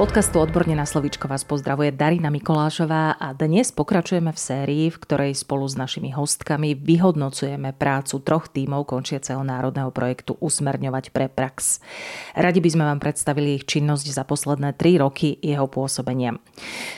podcastu Odborne na slovičko vás pozdravuje Darina Mikolášová a dnes pokračujeme v sérii, v ktorej spolu s našimi hostkami vyhodnocujeme prácu troch tímov končiaceho národného projektu Usmerňovať pre prax. Radi by sme vám predstavili ich činnosť za posledné tri roky jeho pôsobenia.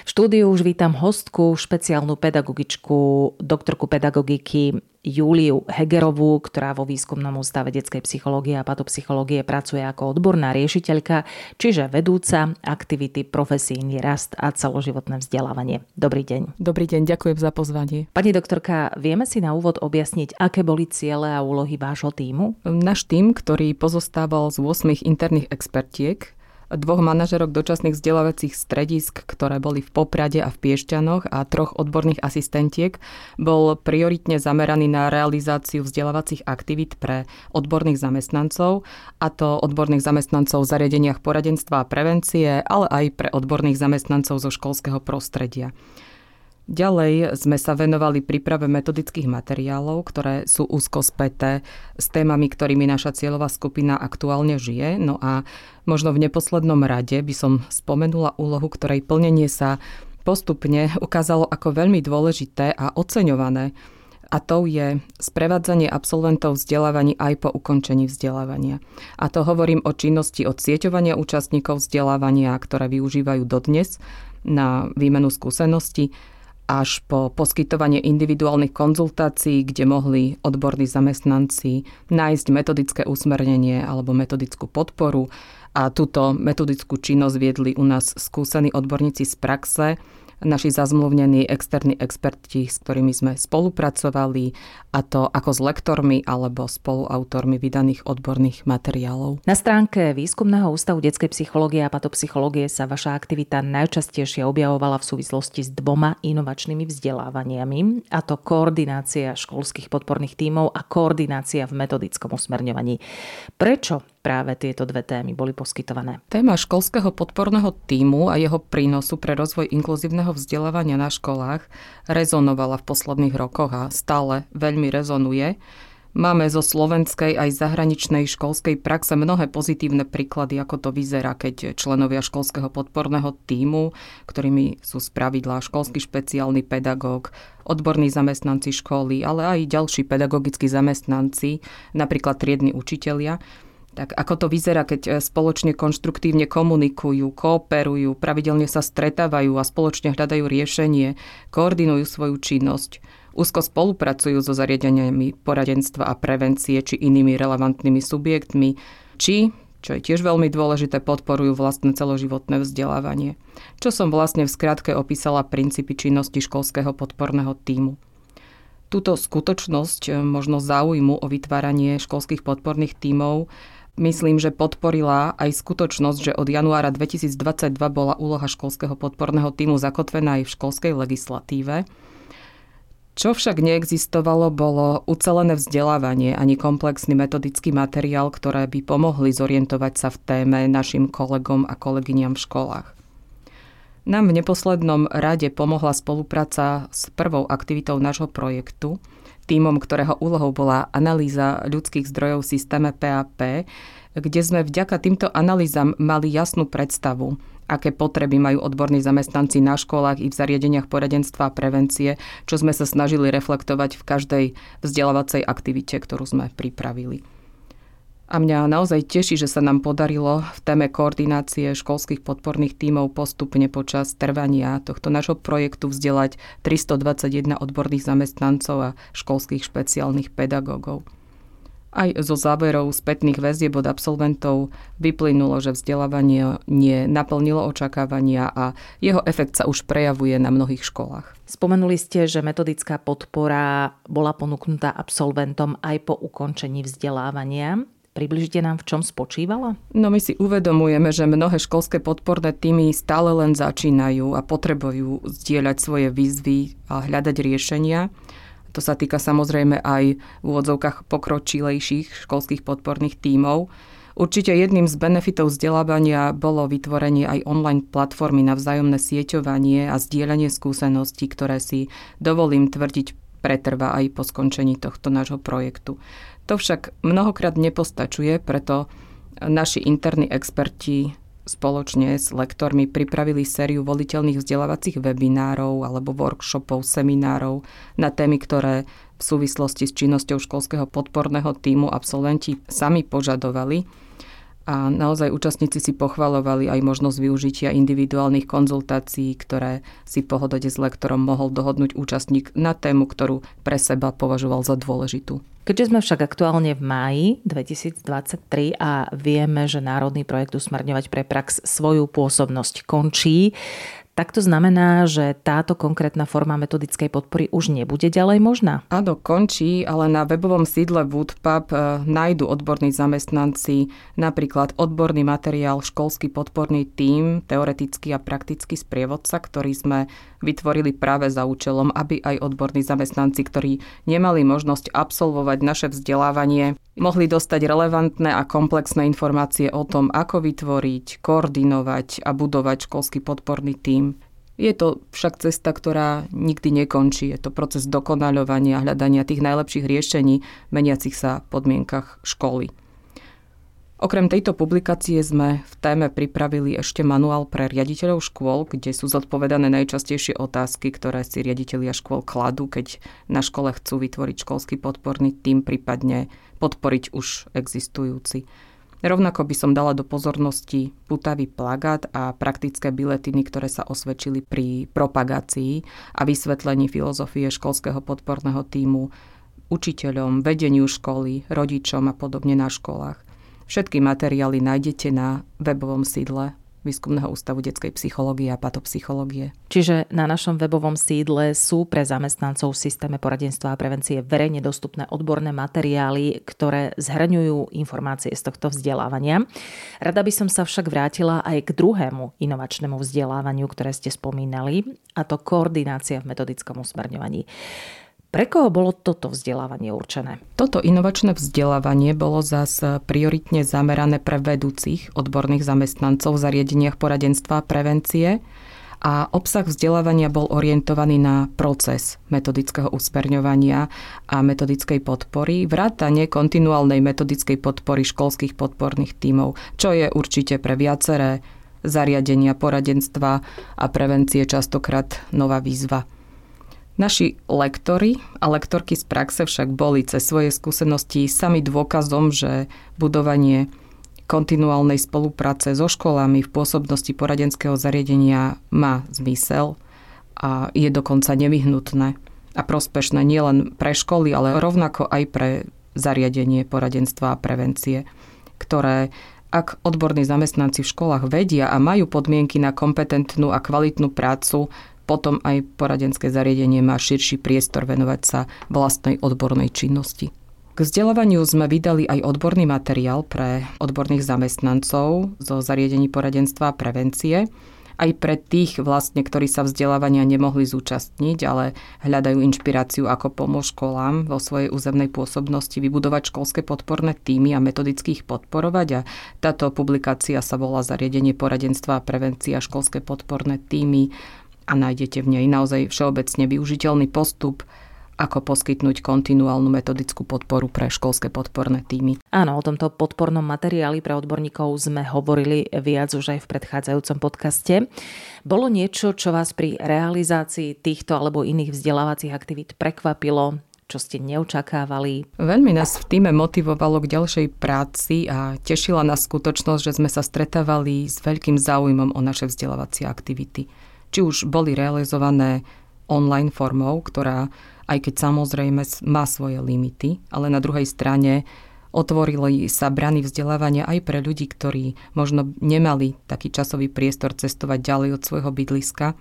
V štúdiu už vítam hostku, špeciálnu pedagogičku, doktorku pedagogiky Júliu Hegerovú, ktorá vo výskumnom ústave detskej psychológie a patopsychológie pracuje ako odborná riešiteľka, čiže vedúca aktivity, profesijný rast a celoživotné vzdelávanie. Dobrý deň. Dobrý deň, ďakujem za pozvanie. Pani doktorka, vieme si na úvod objasniť, aké boli ciele a úlohy vášho týmu? Náš tým, ktorý pozostával z 8 interných expertiek, dvoch manažerok dočasných vzdelávacích stredisk, ktoré boli v Poprade a v Piešťanoch a troch odborných asistentiek, bol prioritne zameraný na realizáciu vzdelávacích aktivít pre odborných zamestnancov, a to odborných zamestnancov v zariadeniach poradenstva a prevencie, ale aj pre odborných zamestnancov zo školského prostredia. Ďalej sme sa venovali príprave metodických materiálov, ktoré sú úzko späté s témami, ktorými naša cieľová skupina aktuálne žije. No a možno v neposlednom rade by som spomenula úlohu, ktorej plnenie sa postupne ukázalo ako veľmi dôležité a oceňované. A to je sprevádzanie absolventov vzdelávaní aj po ukončení vzdelávania. A to hovorím o činnosti od sieťovania účastníkov vzdelávania, ktoré využívajú dodnes na výmenu skúseností, až po poskytovanie individuálnych konzultácií, kde mohli odborní zamestnanci nájsť metodické usmernenie alebo metodickú podporu. A túto metodickú činnosť viedli u nás skúsení odborníci z praxe, naši zazmluvnení externí experti, s ktorými sme spolupracovali, a to ako s lektormi alebo spoluautormi vydaných odborných materiálov. Na stránke Výskumného ústavu detskej psychológie a patopsychológie sa vaša aktivita najčastejšie objavovala v súvislosti s dvoma inovačnými vzdelávaniami, a to koordinácia školských podporných tímov a koordinácia v metodickom usmerňovaní. Prečo práve tieto dve témy boli poskytované. Téma školského podporného týmu a jeho prínosu pre rozvoj inkluzívneho vzdelávania na školách rezonovala v posledných rokoch a stále veľmi rezonuje. Máme zo slovenskej aj zahraničnej školskej praxe mnohé pozitívne príklady, ako to vyzerá, keď členovia školského podporného týmu, ktorými sú spravidlá školský špeciálny pedagóg, odborní zamestnanci školy, ale aj ďalší pedagogickí zamestnanci, napríklad triedni učitelia, tak ako to vyzerá, keď e, spoločne konštruktívne komunikujú, kooperujú, pravidelne sa stretávajú a spoločne hľadajú riešenie, koordinujú svoju činnosť, úzko spolupracujú so zariadeniami poradenstva a prevencie či inými relevantnými subjektmi, či čo je tiež veľmi dôležité, podporujú vlastné celoživotné vzdelávanie. Čo som vlastne v skratke opísala princípy činnosti školského podporného týmu. Túto skutočnosť, e, možno záujmu o vytváranie školských podporných tímov Myslím, že podporila aj skutočnosť, že od januára 2022 bola úloha školského podporného týmu zakotvená aj v školskej legislatíve. Čo však neexistovalo, bolo ucelené vzdelávanie ani komplexný metodický materiál, ktoré by pomohli zorientovať sa v téme našim kolegom a kolegyňam v školách. Nám v neposlednom rade pomohla spolupráca s prvou aktivitou nášho projektu – týmom, ktorého úlohou bola analýza ľudských zdrojov v systéme PAP, kde sme vďaka týmto analýzam mali jasnú predstavu, aké potreby majú odborní zamestnanci na školách i v zariadeniach poradenstva a prevencie, čo sme sa snažili reflektovať v každej vzdelávacej aktivite, ktorú sme pripravili. A mňa naozaj teší, že sa nám podarilo v téme koordinácie školských podporných tímov postupne počas trvania tohto nášho projektu vzdelať 321 odborných zamestnancov a školských špeciálnych pedagógov. Aj zo záverov spätných väzieb od absolventov vyplynulo, že vzdelávanie nie naplnilo očakávania a jeho efekt sa už prejavuje na mnohých školách. Spomenuli ste, že metodická podpora bola ponúknutá absolventom aj po ukončení vzdelávania. Približite nám, v čom spočívala? No my si uvedomujeme, že mnohé školské podporné týmy stále len začínajú a potrebujú zdieľať svoje výzvy a hľadať riešenia. To sa týka samozrejme aj v úvodzovkách pokročilejších školských podporných tímov. Určite jedným z benefitov vzdelávania bolo vytvorenie aj online platformy na vzájomné sieťovanie a zdieľanie skúseností, ktoré si dovolím tvrdiť pretrvá aj po skončení tohto nášho projektu. To však mnohokrát nepostačuje, preto naši interní experti spoločne s lektormi pripravili sériu voliteľných vzdelávacích webinárov alebo workshopov, seminárov na témy, ktoré v súvislosti s činnosťou školského podporného týmu absolventi sami požadovali a naozaj účastníci si pochvalovali aj možnosť využitia individuálnych konzultácií, ktoré si po s lektorom mohol dohodnúť účastník na tému, ktorú pre seba považoval za dôležitú. Keďže sme však aktuálne v máji 2023 a vieme, že Národný projekt Usmerňovať pre prax svoju pôsobnosť končí, tak to znamená, že táto konkrétna forma metodickej podpory už nebude ďalej možná? Áno, končí, ale na webovom sídle Woodpub e, nájdu odborní zamestnanci napríklad odborný materiál, školský podporný tím, teoretický a praktický sprievodca, ktorý sme vytvorili práve za účelom, aby aj odborní zamestnanci, ktorí nemali možnosť absolvovať naše vzdelávanie, mohli dostať relevantné a komplexné informácie o tom, ako vytvoriť, koordinovať a budovať školský podporný tím. Je to však cesta, ktorá nikdy nekončí. Je to proces dokonaľovania, hľadania tých najlepších riešení v meniacich sa podmienkach školy. Okrem tejto publikácie sme v téme pripravili ešte manuál pre riaditeľov škôl, kde sú zodpovedané najčastejšie otázky, ktoré si riaditeľia škôl kladú, keď na škole chcú vytvoriť školský podporný tým, prípadne podporiť už existujúci. Rovnako by som dala do pozornosti putavý plagát a praktické biletiny, ktoré sa osvedčili pri propagácii a vysvetlení filozofie školského podporného týmu učiteľom, vedeniu školy, rodičom a podobne na školách. Všetky materiály nájdete na webovom sídle Výskumného ústavu detskej psychológie a patopsychológie. Čiže na našom webovom sídle sú pre zamestnancov v systéme poradenstva a prevencie verejne dostupné odborné materiály, ktoré zhrňujú informácie z tohto vzdelávania. Rada by som sa však vrátila aj k druhému inovačnému vzdelávaniu, ktoré ste spomínali, a to koordinácia v metodickom usmerňovaní. Pre koho bolo toto vzdelávanie určené? Toto inovačné vzdelávanie bolo zas prioritne zamerané pre vedúcich odborných zamestnancov v zariadeniach poradenstva a prevencie a obsah vzdelávania bol orientovaný na proces metodického usperňovania a metodickej podpory, vrátane kontinuálnej metodickej podpory školských podporných tímov, čo je určite pre viaceré zariadenia poradenstva a prevencie častokrát nová výzva. Naši lektori a lektorky z praxe však boli cez svoje skúsenosti sami dôkazom, že budovanie kontinuálnej spolupráce so školami v pôsobnosti poradenského zariadenia má zmysel a je dokonca nevyhnutné a prospešné nielen pre školy, ale rovnako aj pre zariadenie poradenstva a prevencie, ktoré ak odborní zamestnanci v školách vedia a majú podmienky na kompetentnú a kvalitnú prácu, potom aj poradenské zariadenie má širší priestor venovať sa vlastnej odbornej činnosti. K vzdelávaniu sme vydali aj odborný materiál pre odborných zamestnancov zo zariadení poradenstva a prevencie, aj pre tých vlastne, ktorí sa vzdelávania nemohli zúčastniť, ale hľadajú inšpiráciu, ako pomôcť školám vo svojej územnej pôsobnosti vybudovať školské podporné týmy a metodických podporovať. A táto publikácia sa volá Zariadenie poradenstva a prevencia školské podporné týmy a nájdete v nej naozaj všeobecne využiteľný postup, ako poskytnúť kontinuálnu metodickú podporu pre školské podporné týmy. Áno, o tomto podpornom materiáli pre odborníkov sme hovorili viac už aj v predchádzajúcom podcaste. Bolo niečo, čo vás pri realizácii týchto alebo iných vzdelávacích aktivít prekvapilo, čo ste neočakávali? Veľmi nás v týme motivovalo k ďalšej práci a tešila nás skutočnosť, že sme sa stretávali s veľkým záujmom o naše vzdelávacie aktivity či už boli realizované online formou, ktorá aj keď samozrejme má svoje limity, ale na druhej strane otvorili sa brany vzdelávania aj pre ľudí, ktorí možno nemali taký časový priestor cestovať ďalej od svojho bydliska.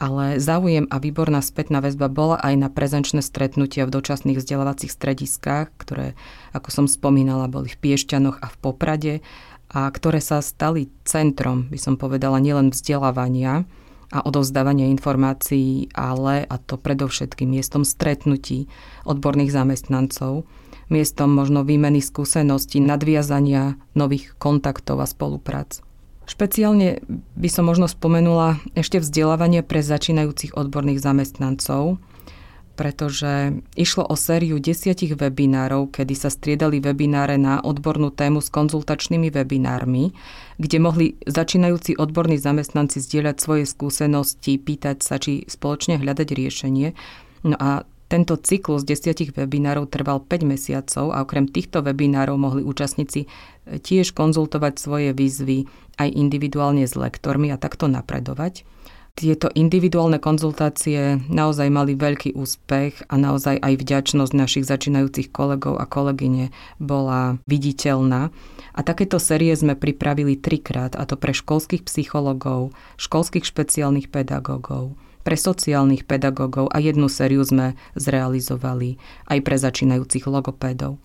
Ale záujem a výborná spätná väzba bola aj na prezenčné stretnutia v dočasných vzdelávacích strediskách, ktoré, ako som spomínala, boli v Piešťanoch a v Poprade a ktoré sa stali centrom, by som povedala, nielen vzdelávania, a odovzdávania informácií, ale, a to predovšetkým miestom stretnutí odborných zamestnancov, miestom možno výmeny skúseností, nadviazania nových kontaktov a spoluprác. Špeciálne by som možno spomenula ešte vzdelávanie pre začínajúcich odborných zamestnancov, pretože išlo o sériu desiatich webinárov, kedy sa striedali webináre na odbornú tému s konzultačnými webinármi, kde mohli začínajúci odborní zamestnanci zdieľať svoje skúsenosti, pýtať sa, či spoločne hľadať riešenie. No a tento cyklus desiatich webinárov trval 5 mesiacov a okrem týchto webinárov mohli účastníci e, tiež konzultovať svoje výzvy aj individuálne s lektormi a takto napredovať. Tieto individuálne konzultácie naozaj mali veľký úspech a naozaj aj vďačnosť našich začínajúcich kolegov a kolegyne bola viditeľná. A takéto série sme pripravili trikrát, a to pre školských psychologov, školských špeciálnych pedagógov, pre sociálnych pedagógov a jednu sériu sme zrealizovali aj pre začínajúcich logopédov.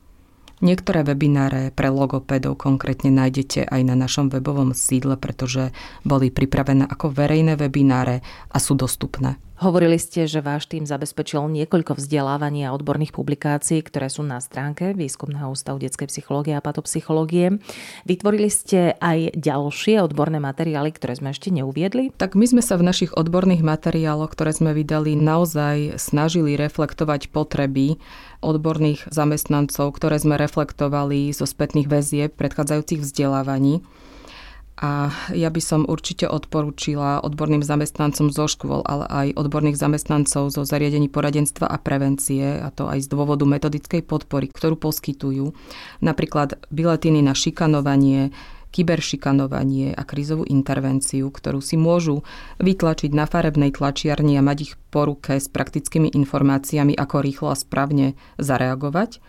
Niektoré webináre pre logopédov konkrétne nájdete aj na našom webovom sídle, pretože boli pripravené ako verejné webináre a sú dostupné. Hovorili ste, že váš tým zabezpečil niekoľko vzdelávania a odborných publikácií, ktoré sú na stránke Výskumného ústavu detskej psychológie a patopsychológie. Vytvorili ste aj ďalšie odborné materiály, ktoré sme ešte neuviedli? Tak my sme sa v našich odborných materiáloch, ktoré sme vydali, naozaj snažili reflektovať potreby odborných zamestnancov, ktoré sme reflektovali zo spätných väzie predchádzajúcich vzdelávaní. A ja by som určite odporúčila odborným zamestnancom zo škôl, ale aj odborných zamestnancov zo zariadení poradenstva a prevencie, a to aj z dôvodu metodickej podpory, ktorú poskytujú. Napríklad biletiny na šikanovanie, kyberšikanovanie a krízovú intervenciu, ktorú si môžu vytlačiť na farebnej tlačiarni a mať ich po ruke s praktickými informáciami, ako rýchlo a správne zareagovať.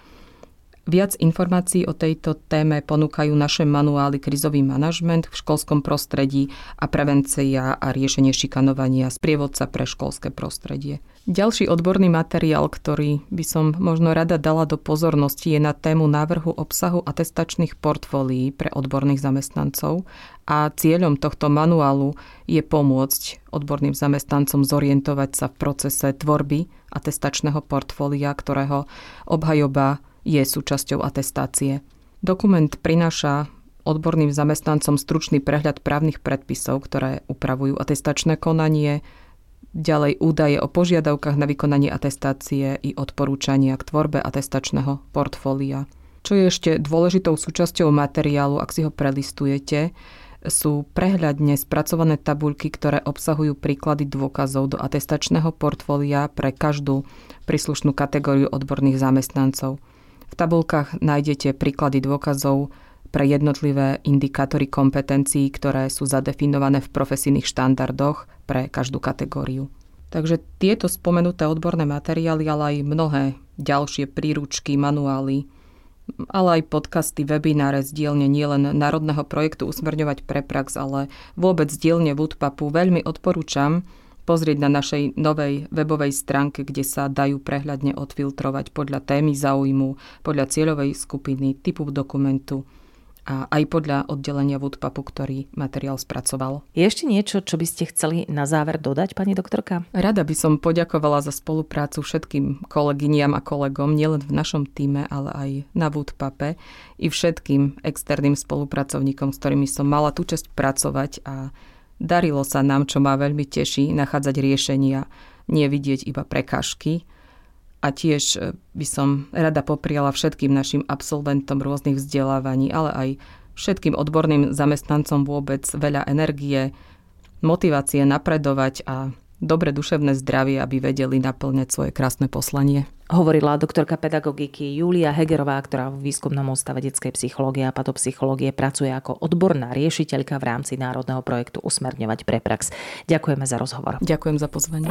Viac informácií o tejto téme ponúkajú naše manuály krizový manažment v školskom prostredí a prevencia a riešenie šikanovania sprievodca pre školské prostredie. Ďalší odborný materiál, ktorý by som možno rada dala do pozornosti, je na tému návrhu obsahu atestačných portfólií pre odborných zamestnancov a cieľom tohto manuálu je pomôcť odborným zamestnancom zorientovať sa v procese tvorby atestačného portfólia, ktorého obhajoba je súčasťou atestácie. Dokument prináša odborným zamestnancom stručný prehľad právnych predpisov, ktoré upravujú atestačné konanie, ďalej údaje o požiadavkách na vykonanie atestácie i odporúčania k tvorbe atestačného portfólia. Čo je ešte dôležitou súčasťou materiálu, ak si ho prelistujete, sú prehľadne spracované tabuľky, ktoré obsahujú príklady dôkazov do atestačného portfólia pre každú príslušnú kategóriu odborných zamestnancov. V tabulkách nájdete príklady dôkazov pre jednotlivé indikátory kompetencií, ktoré sú zadefinované v profesijných štandardoch pre každú kategóriu. Takže tieto spomenuté odborné materiály, ale aj mnohé ďalšie príručky, manuály, ale aj podcasty, webináre z dielne nielen Národného projektu Usmerňovať pre prax, ale vôbec z dielne Woodpapu veľmi odporúčam, pozrieť na našej novej webovej stránke, kde sa dajú prehľadne odfiltrovať podľa témy záujmu, podľa cieľovej skupiny, typu dokumentu a aj podľa oddelenia Woodpapu, ktorý materiál spracoval. Je ešte niečo, čo by ste chceli na záver dodať, pani doktorka? Rada by som poďakovala za spoluprácu všetkým kolegyniam a kolegom, nielen v našom týme, ale aj na Woodpape i všetkým externým spolupracovníkom, s ktorými som mala tú časť pracovať a Darilo sa nám, čo ma veľmi teší, nachádzať riešenia, nie vidieť iba prekážky. A tiež e, by som rada popriala všetkým našim absolventom rôznych vzdelávaní, ale aj všetkým odborným zamestnancom vôbec veľa energie, motivácie napredovať a dobre duševné zdravie, aby vedeli naplňať svoje krásne poslanie. Hovorila doktorka pedagogiky Julia Hegerová, ktorá v výskumnom ústave detskej psychológie a patopsychológie pracuje ako odborná riešiteľka v rámci národného projektu Usmerňovať pre prax. Ďakujeme za rozhovor. Ďakujem za pozvanie.